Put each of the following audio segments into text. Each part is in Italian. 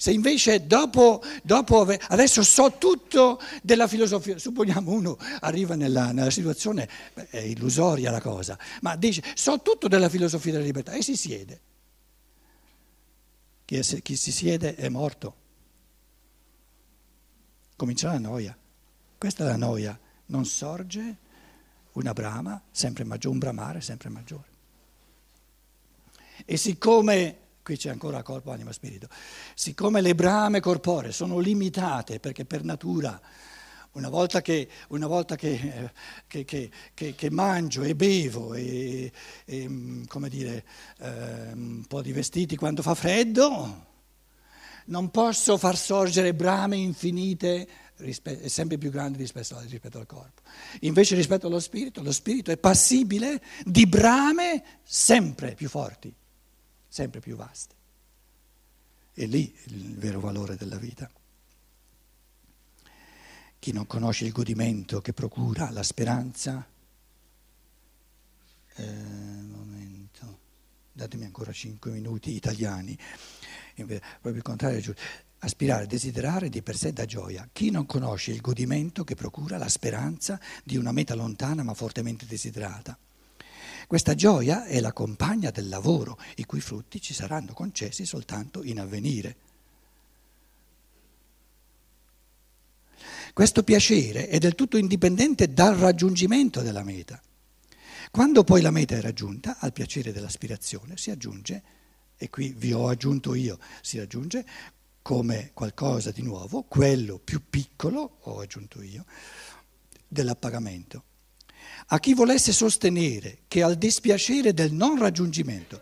Se invece dopo, dopo, adesso so tutto della filosofia, supponiamo uno arriva nella, nella, situazione, è illusoria la cosa, ma dice so tutto della filosofia della libertà e si siede. Chi, è, chi si siede è morto. Comincia la noia. Questa è la noia. Non sorge una brama, sempre maggiore, un bramare sempre maggiore. E siccome qui c'è ancora corpo, anima, spirito. Siccome le brame corporee sono limitate, perché per natura, una volta che, una volta che, che, che mangio e bevo e, e mm, dire, eh, un po' di vestiti quando fa freddo, non posso far sorgere brame infinite rispetto, sempre più grandi rispetto, rispetto al corpo. Invece rispetto allo spirito, lo spirito è passibile di brame sempre più forti sempre più vaste. E lì il vero valore della vita. Chi non conosce il godimento che procura la speranza, eh, momento, datemi ancora cinque minuti italiani, proprio il contrario, aspirare, desiderare di per sé da gioia. Chi non conosce il godimento che procura la speranza di una meta lontana ma fortemente desiderata. Questa gioia è la compagna del lavoro, i cui frutti ci saranno concessi soltanto in avvenire. Questo piacere è del tutto indipendente dal raggiungimento della meta. Quando poi la meta è raggiunta, al piacere dell'aspirazione si aggiunge, e qui vi ho aggiunto io, si aggiunge come qualcosa di nuovo, quello più piccolo, ho aggiunto io, dell'appagamento a chi volesse sostenere che al dispiacere del non raggiungimento,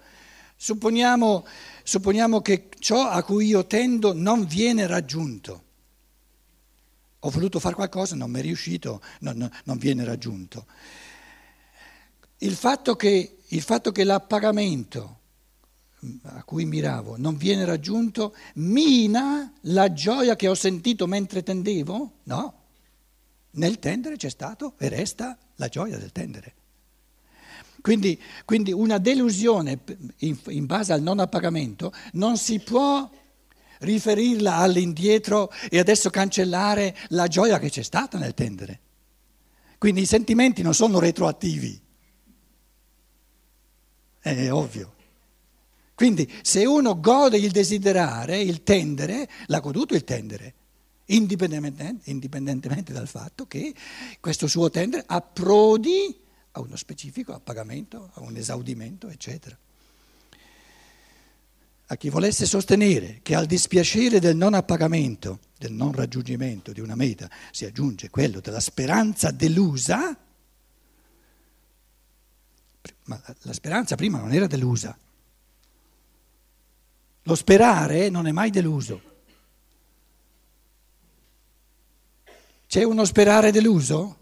supponiamo, supponiamo che ciò a cui io tendo non viene raggiunto, ho voluto fare qualcosa, non mi è riuscito, non, non viene raggiunto. Il fatto, che, il fatto che l'appagamento a cui miravo non viene raggiunto mina la gioia che ho sentito mentre tendevo? No. Nel tendere c'è stato e resta la gioia del tendere. Quindi, quindi una delusione in, in, base al non appagamento non si può riferirla all'indietro e adesso cancellare la gioia che c'è stata nel tendere. Quindi i sentimenti non sono retroattivi, è ovvio. Quindi se uno gode il desiderare, il tendere, l'ha goduto il tendere indipendentemente, indipendentemente dal fatto che questo suo tendere approdi a uno specifico appagamento, a un esaudimento, eccetera. A chi volesse sostenere che al dispiacere del non appagamento, del non raggiungimento di una meta, si aggiunge quello della speranza delusa, ma la speranza prima non era delusa. Lo sperare non è mai deluso. C'è uno sperare deluso?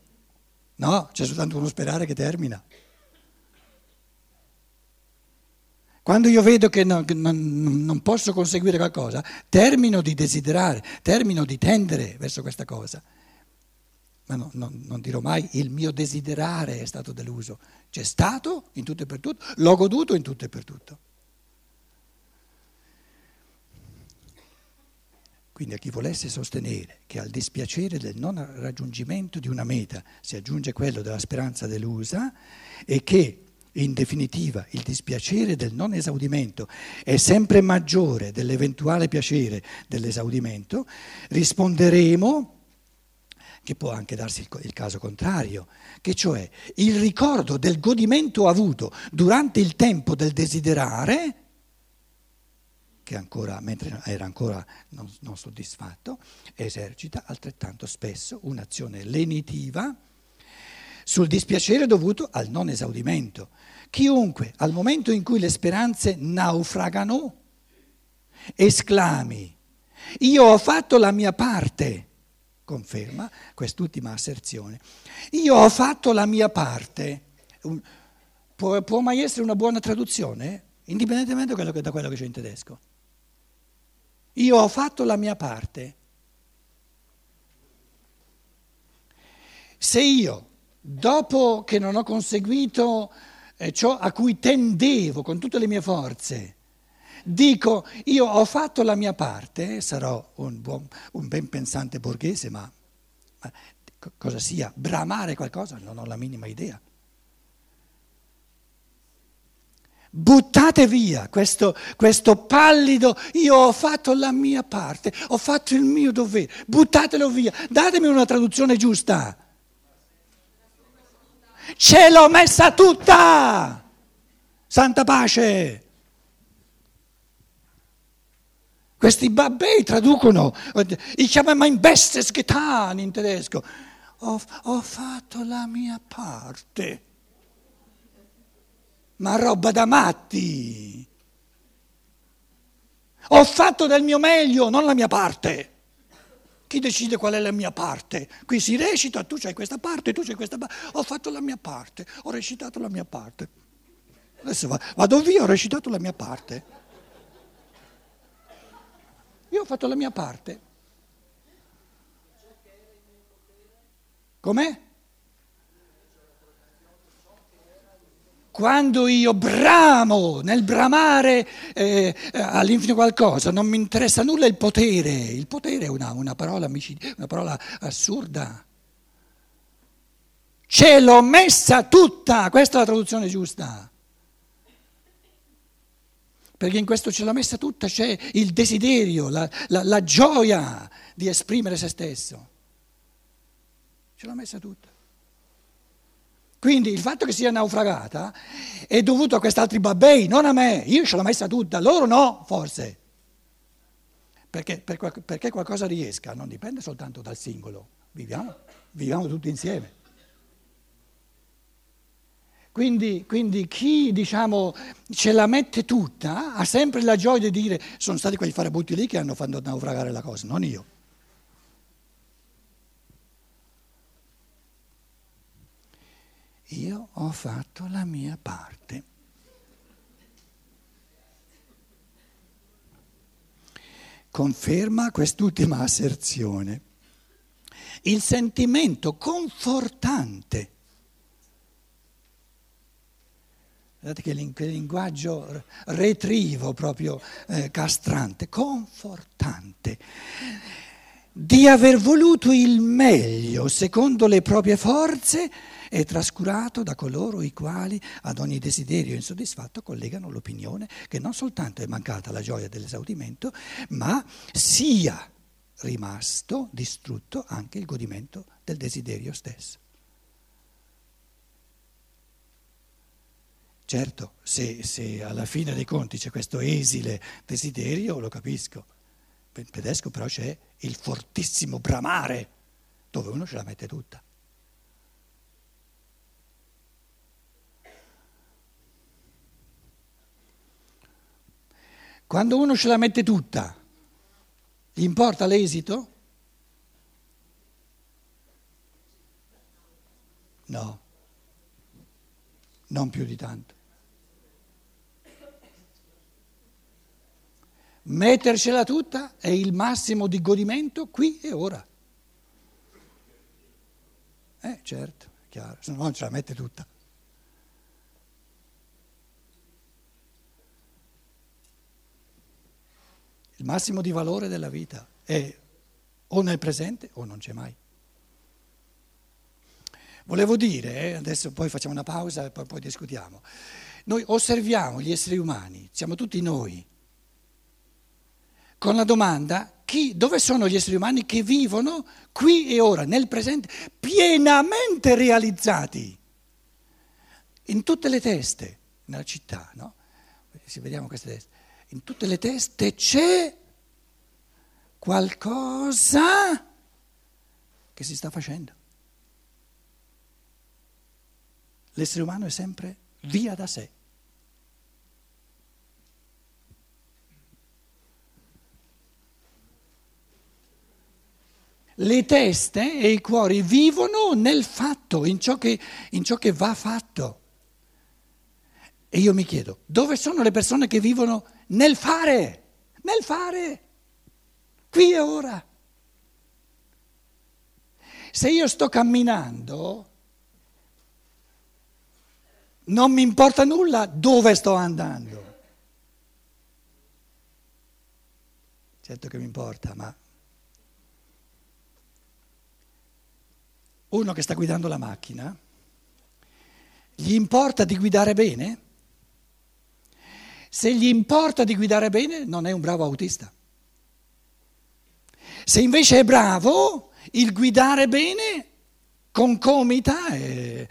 No, c'è soltanto uno sperare che termina. Quando io vedo che non, non, posso conseguire qualcosa, termino di desiderare, termino di tendere verso questa cosa. Ma no, no, non dirò mai il mio desiderare è stato deluso. C'è stato in tutto e per tutto, l'ho goduto in tutto e per tutto. Quindi a chi volesse sostenere che al dispiacere del non raggiungimento di una meta si aggiunge quello della speranza delusa e che in definitiva il dispiacere del non esaudimento è sempre maggiore dell'eventuale piacere dell'esaudimento, risponderemo che può anche darsi il caso contrario, che cioè il ricordo del godimento avuto durante il tempo del desiderare che ancora, mentre era ancora non, non soddisfatto, esercita altrettanto spesso un'azione lenitiva sul dispiacere dovuto al non esaudimento. Chiunque al momento in cui le speranze naufragano esclami, io ho fatto la mia parte, conferma quest'ultima asserzione, io ho fatto la mia parte. Può, può mai essere una buona traduzione? Indipendentemente da quello che c'è in tedesco. Io ho fatto la mia parte. Se io, dopo che non ho conseguito eh, ciò a cui tendevo con tutte le mie forze, dico io ho fatto la mia parte, sarò un, buon, un ben pensante borghese, ma, ma cosa sia bramare qualcosa non ho la minima idea. Buttate via questo, questo, pallido, io ho fatto la mia parte, ho fatto il mio dovere, buttatelo via, datemi una traduzione giusta. Ce l'ho messa tutta! Santa pace! Questi babbei traducono, ich habe mein Bestes getan in tedesco. Ho, ho fatto la mia parte ma roba da matti. Ho fatto del mio meglio, non la mia parte. Chi decide qual è la mia parte? Qui si recita, tu c'hai questa parte, tu c'hai questa parte. Ho fatto la mia parte, ho recitato la mia parte. Adesso vado via, ho recitato la mia parte. Io ho fatto la mia parte. Com'è? Quando io bramo nel bramare eh, all'infinito qualcosa, non mi interessa nulla il potere. Il potere è una, una, parola, una parola assurda. Ce l'ho messa tutta, questa è la traduzione giusta. Perché in questo ce l'ho messa tutta, c'è il desiderio, la, la, la gioia di esprimere se stesso. Ce l'ho messa tutta. Quindi il fatto che sia naufragata è dovuto a quest'altri babbei, non a me. Io ce l'ho messa tutta, loro no, forse. Perché, perché qualcosa riesca non dipende soltanto dal singolo, viviamo, viviamo tutti insieme. Quindi, quindi, chi diciamo, ce la mette tutta ha sempre la gioia di dire sono stati quei farabutti lì che hanno fatto naufragare la cosa, non io. Io ho fatto la mia parte. Conferma quest'ultima asserzione il sentimento confortante. Guardate che linguaggio retrivo, proprio eh, castrante, confortante, di aver voluto il meglio secondo le proprie forze è trascurato da coloro i quali ad ogni desiderio insoddisfatto collegano l'opinione che non soltanto è mancata la gioia dell'esaudimento, ma sia rimasto distrutto anche il godimento del desiderio stesso. Certo, se, se, alla fine dei conti c'è questo esile desiderio, lo capisco. In tedesco però c'è il fortissimo bramare, dove uno ce la mette tutta. Quando uno ce la mette tutta, gli importa l'esito? No, non più di tanto. Mettercela tutta è il massimo di godimento qui e ora. Eh, certo, è chiaro, se no non ce la mette tutta. Il massimo di valore della vita è o nel presente o non c'è mai. Volevo dire, eh, adesso poi facciamo una pausa e poi, poi discutiamo, noi osserviamo gli esseri umani, siamo tutti noi, con la domanda chi, dove sono gli esseri umani che vivono qui e ora, nel presente, pienamente realizzati, in tutte le teste, nella città, no? Se vediamo queste teste in tutte le teste c'è qualcosa che si sta facendo. L'essere umano è sempre via da sé. Le teste e i cuori vivono nel fatto, in ciò che, in ciò che va fatto. E io mi chiedo, dove sono le persone che vivono nel fare, nel fare, qui e ora. Se io sto camminando, non mi importa nulla dove sto andando. certo che mi importa, ma uno che sta guidando la macchina, gli importa di guidare bene? Se gli importa di guidare bene, non è un bravo autista. Se invece è bravo, il guidare bene concomita e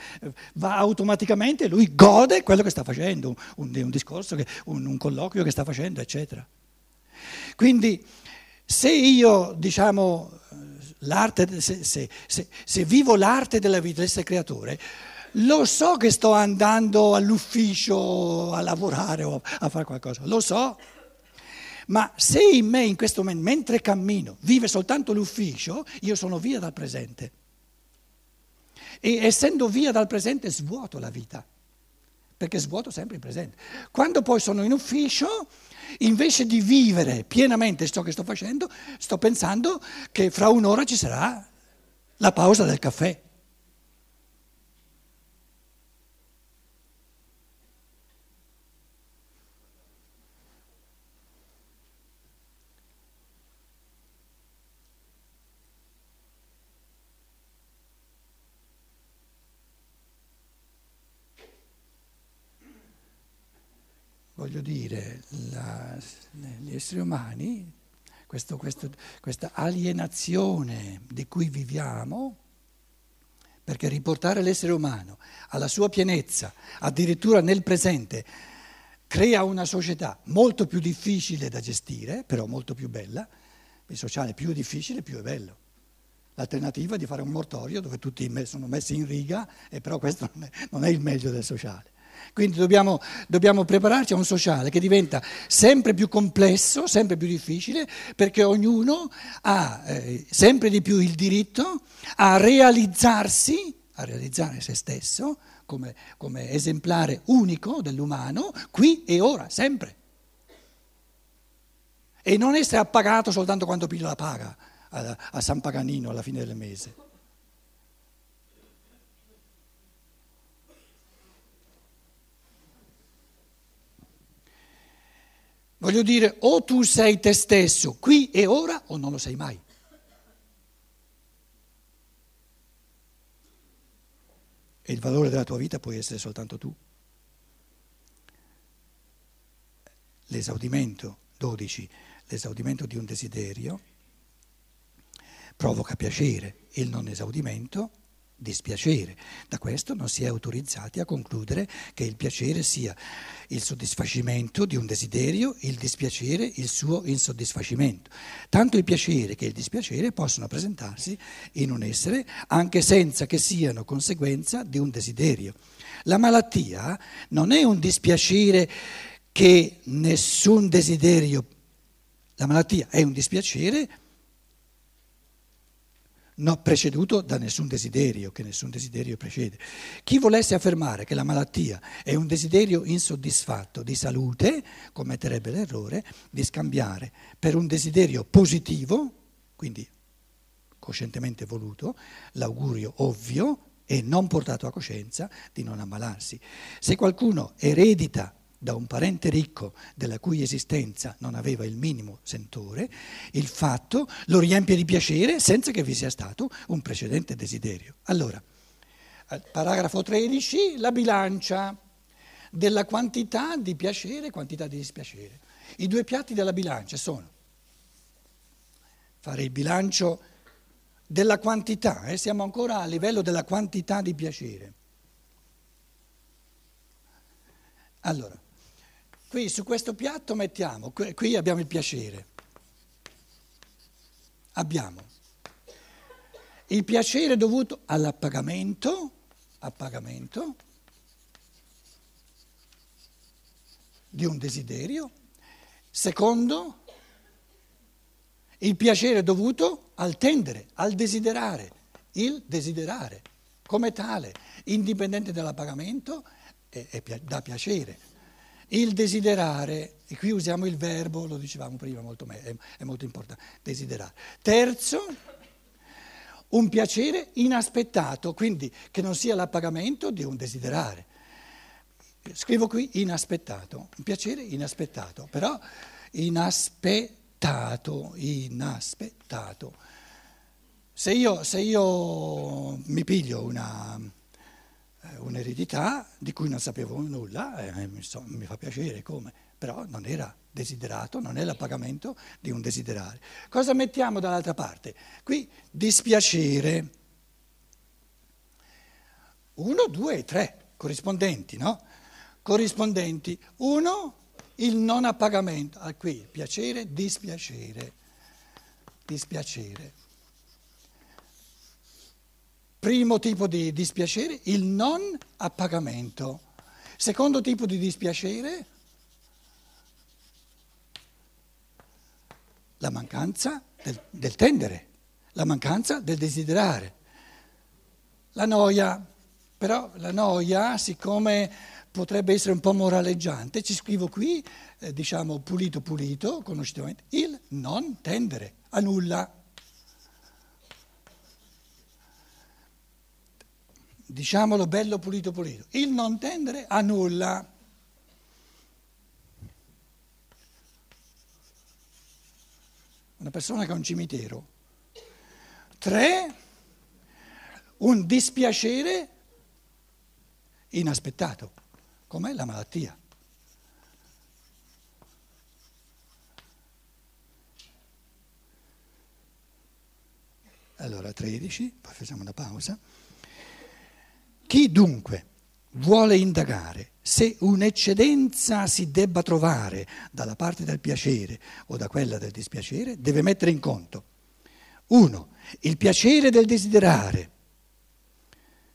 va automaticamente, lui gode quello che sta facendo, un, un discorso, che, un, un colloquio che sta facendo, eccetera. Quindi se io, diciamo, l'arte, se, se, se, se vivo l'arte della vita dell'essere creatore, lo so che sto andando all'ufficio a lavorare o a fare qualcosa, lo so. Ma se in me in questo momento, mentre cammino, vive soltanto l'ufficio, io sono via dal presente. E essendo via dal presente svuoto la vita, perché svuoto sempre il presente. Quando poi sono in ufficio, invece di vivere pienamente ciò che sto facendo, sto pensando che fra un'ora ci sarà la pausa del caffè. voglio dire, gli esseri umani, questo, questo, questa alienazione di cui viviamo, perché riportare l'essere umano alla sua pienezza, addirittura nel presente, crea una società molto più difficile da gestire, però molto più bella, il sociale più difficile, più è bello. L'alternativa è di fare un mortorio dove tutti sono messi in riga, e però questo non è, non è il meglio del sociale. Quindi dobbiamo, dobbiamo, prepararci a un sociale che diventa sempre più complesso, sempre più difficile, perché ognuno ha eh, sempre di più il diritto a realizzarsi, a realizzare se stesso come, come esemplare unico dell'umano, qui e ora, sempre. E non essere appagato soltanto quando piglia la paga a, a San Paganino alla fine del mese. Voglio dire, o tu sei te stesso qui e ora o non lo sei mai. E il valore della tua vita puoi essere soltanto tu. L'esaudimento, 12, l'esaudimento di un desiderio provoca piacere, il non esaudimento dispiacere. Da questo non si è autorizzati a concludere che il piacere sia il soddisfacimento di un desiderio, il dispiacere il suo insoddisfacimento. Tanto il piacere che il dispiacere possono presentarsi in un essere anche senza che siano conseguenza di un desiderio. La malattia non è un dispiacere che nessun desiderio, la malattia è un dispiacere no, preceduto da nessun desiderio, che nessun desiderio precede. Chi volesse affermare che la malattia è un desiderio insoddisfatto di salute, commetterebbe l'errore di scambiare per un desiderio positivo, quindi coscientemente voluto, l'augurio ovvio e non portato a coscienza di non ammalarsi. Se qualcuno eredita da un parente ricco della cui esistenza non aveva il minimo sentore, il fatto lo riempie di piacere senza che vi sia stato un precedente desiderio. Allora, paragrafo 13, la bilancia della quantità di piacere e quantità di dispiacere. I due piatti della bilancia sono fare il bilancio della quantità, eh? siamo ancora a livello della quantità di piacere. Allora, Qui su questo piatto mettiamo, qui abbiamo il piacere. Abbiamo il piacere dovuto all'appagamento, appagamento di un desiderio. Secondo, il piacere dovuto al tendere, al desiderare, il desiderare come tale, indipendente dall'appagamento, è, è, dà piacere. Il desiderare, e qui usiamo il verbo, lo dicevamo prima, molto me- è molto importante, desiderare. Terzo, un piacere inaspettato, quindi che non sia l'appagamento di un desiderare. Scrivo qui inaspettato, un piacere inaspettato, però inaspettato inaspettato. Se io, se io mi piglio una, un'eredità di cui non sapevo nulla, eh, mi, so, mi, fa piacere come, però non era desiderato, non è l'appagamento di un desiderare. Cosa mettiamo dall'altra parte? Qui dispiacere. Uno, due e tre, corrispondenti, no? Corrispondenti. Uno, il non appagamento. Ah, qui, piacere, dispiacere. Dispiacere. Primo tipo di dispiacere, il non appagamento. Secondo tipo di dispiacere, la mancanza del, del tendere, la mancanza del desiderare. La noia, però la noia, siccome potrebbe essere un po' moraleggiante, ci scrivo qui, eh, diciamo pulito pulito, conoscitivamente, il non tendere a nulla. Diciamolo bello pulito pulito, il non tendere a nulla. Una persona che ha un cimitero. Tre, un dispiacere inaspettato, com'è la malattia. Allora 13, poi facciamo una pausa. Chi dunque vuole indagare se un'eccedenza si debba trovare dalla parte del piacere o da quella del dispiacere, deve mettere in conto, uno, il piacere del desiderare,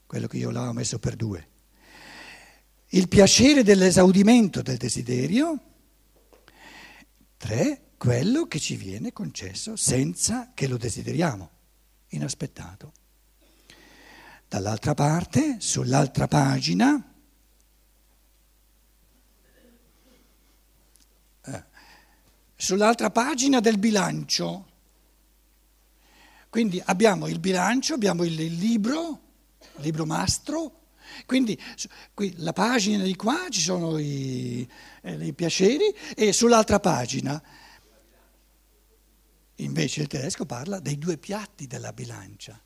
quello che io l'avevo messo per due, il piacere dell'esaudimento del desiderio, tre, quello che ci viene concesso senza che lo desideriamo, inaspettato. Dall'altra parte, sull'altra pagina, eh, sull'altra pagina del bilancio. Quindi abbiamo il bilancio, abbiamo il libro, il libro mastro, quindi qui la pagina di qua ci sono i, eh, i piaceri e sull'altra pagina invece il tedesco parla dei due piatti della bilancia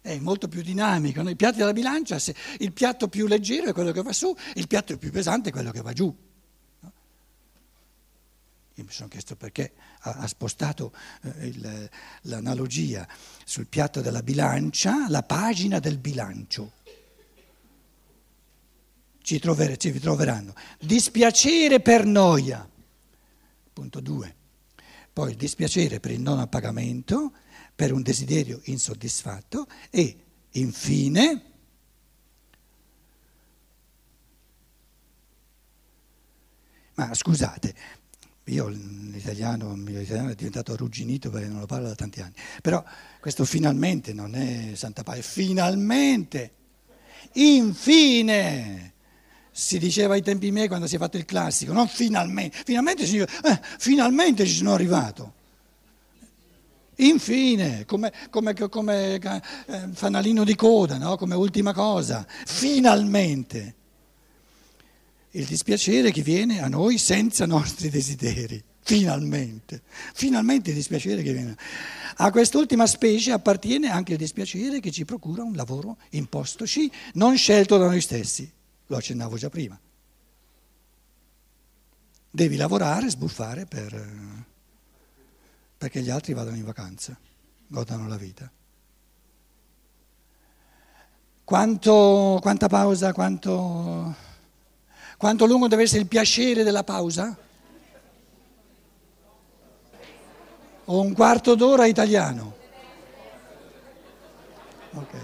è molto più dinamico. I piatti della bilancia, il piatto più leggero è quello che va su, il piatto più pesante è quello che va giù. Io mi sono chiesto perché ha, spostato eh, il, l'analogia sul piatto della bilancia, la pagina del bilancio. Ci, trover, ci troveranno. Dispiacere per noia, punto 2. Poi dispiacere per il non appagamento per un desiderio insoddisfatto e infine ma scusate, io l'italiano, l'italiano è diventato arrugginito perché non lo parlo da tanti anni, però questo finalmente non è Santa Pace, finalmente, infine, si diceva ai tempi miei quando si è fatto il classico, non finalmente, finalmente, eh, finalmente ci sono arrivato. Infine, come, come, come eh, fanalino di coda, no? come ultima cosa, finalmente. Il dispiacere che viene a noi senza nostri desideri, finalmente. Finalmente il dispiacere che viene. A quest'ultima specie appartiene anche il dispiacere che ci procura un lavoro impostoci, non scelto da noi stessi. Lo accennavo già prima. Devi lavorare, sbuffare per perché gli altri vadano in vacanza, godano la vita. Quanto, quanta pausa, quanto, quanto lungo deve essere il piacere della pausa? O un quarto d'ora italiano? Ok.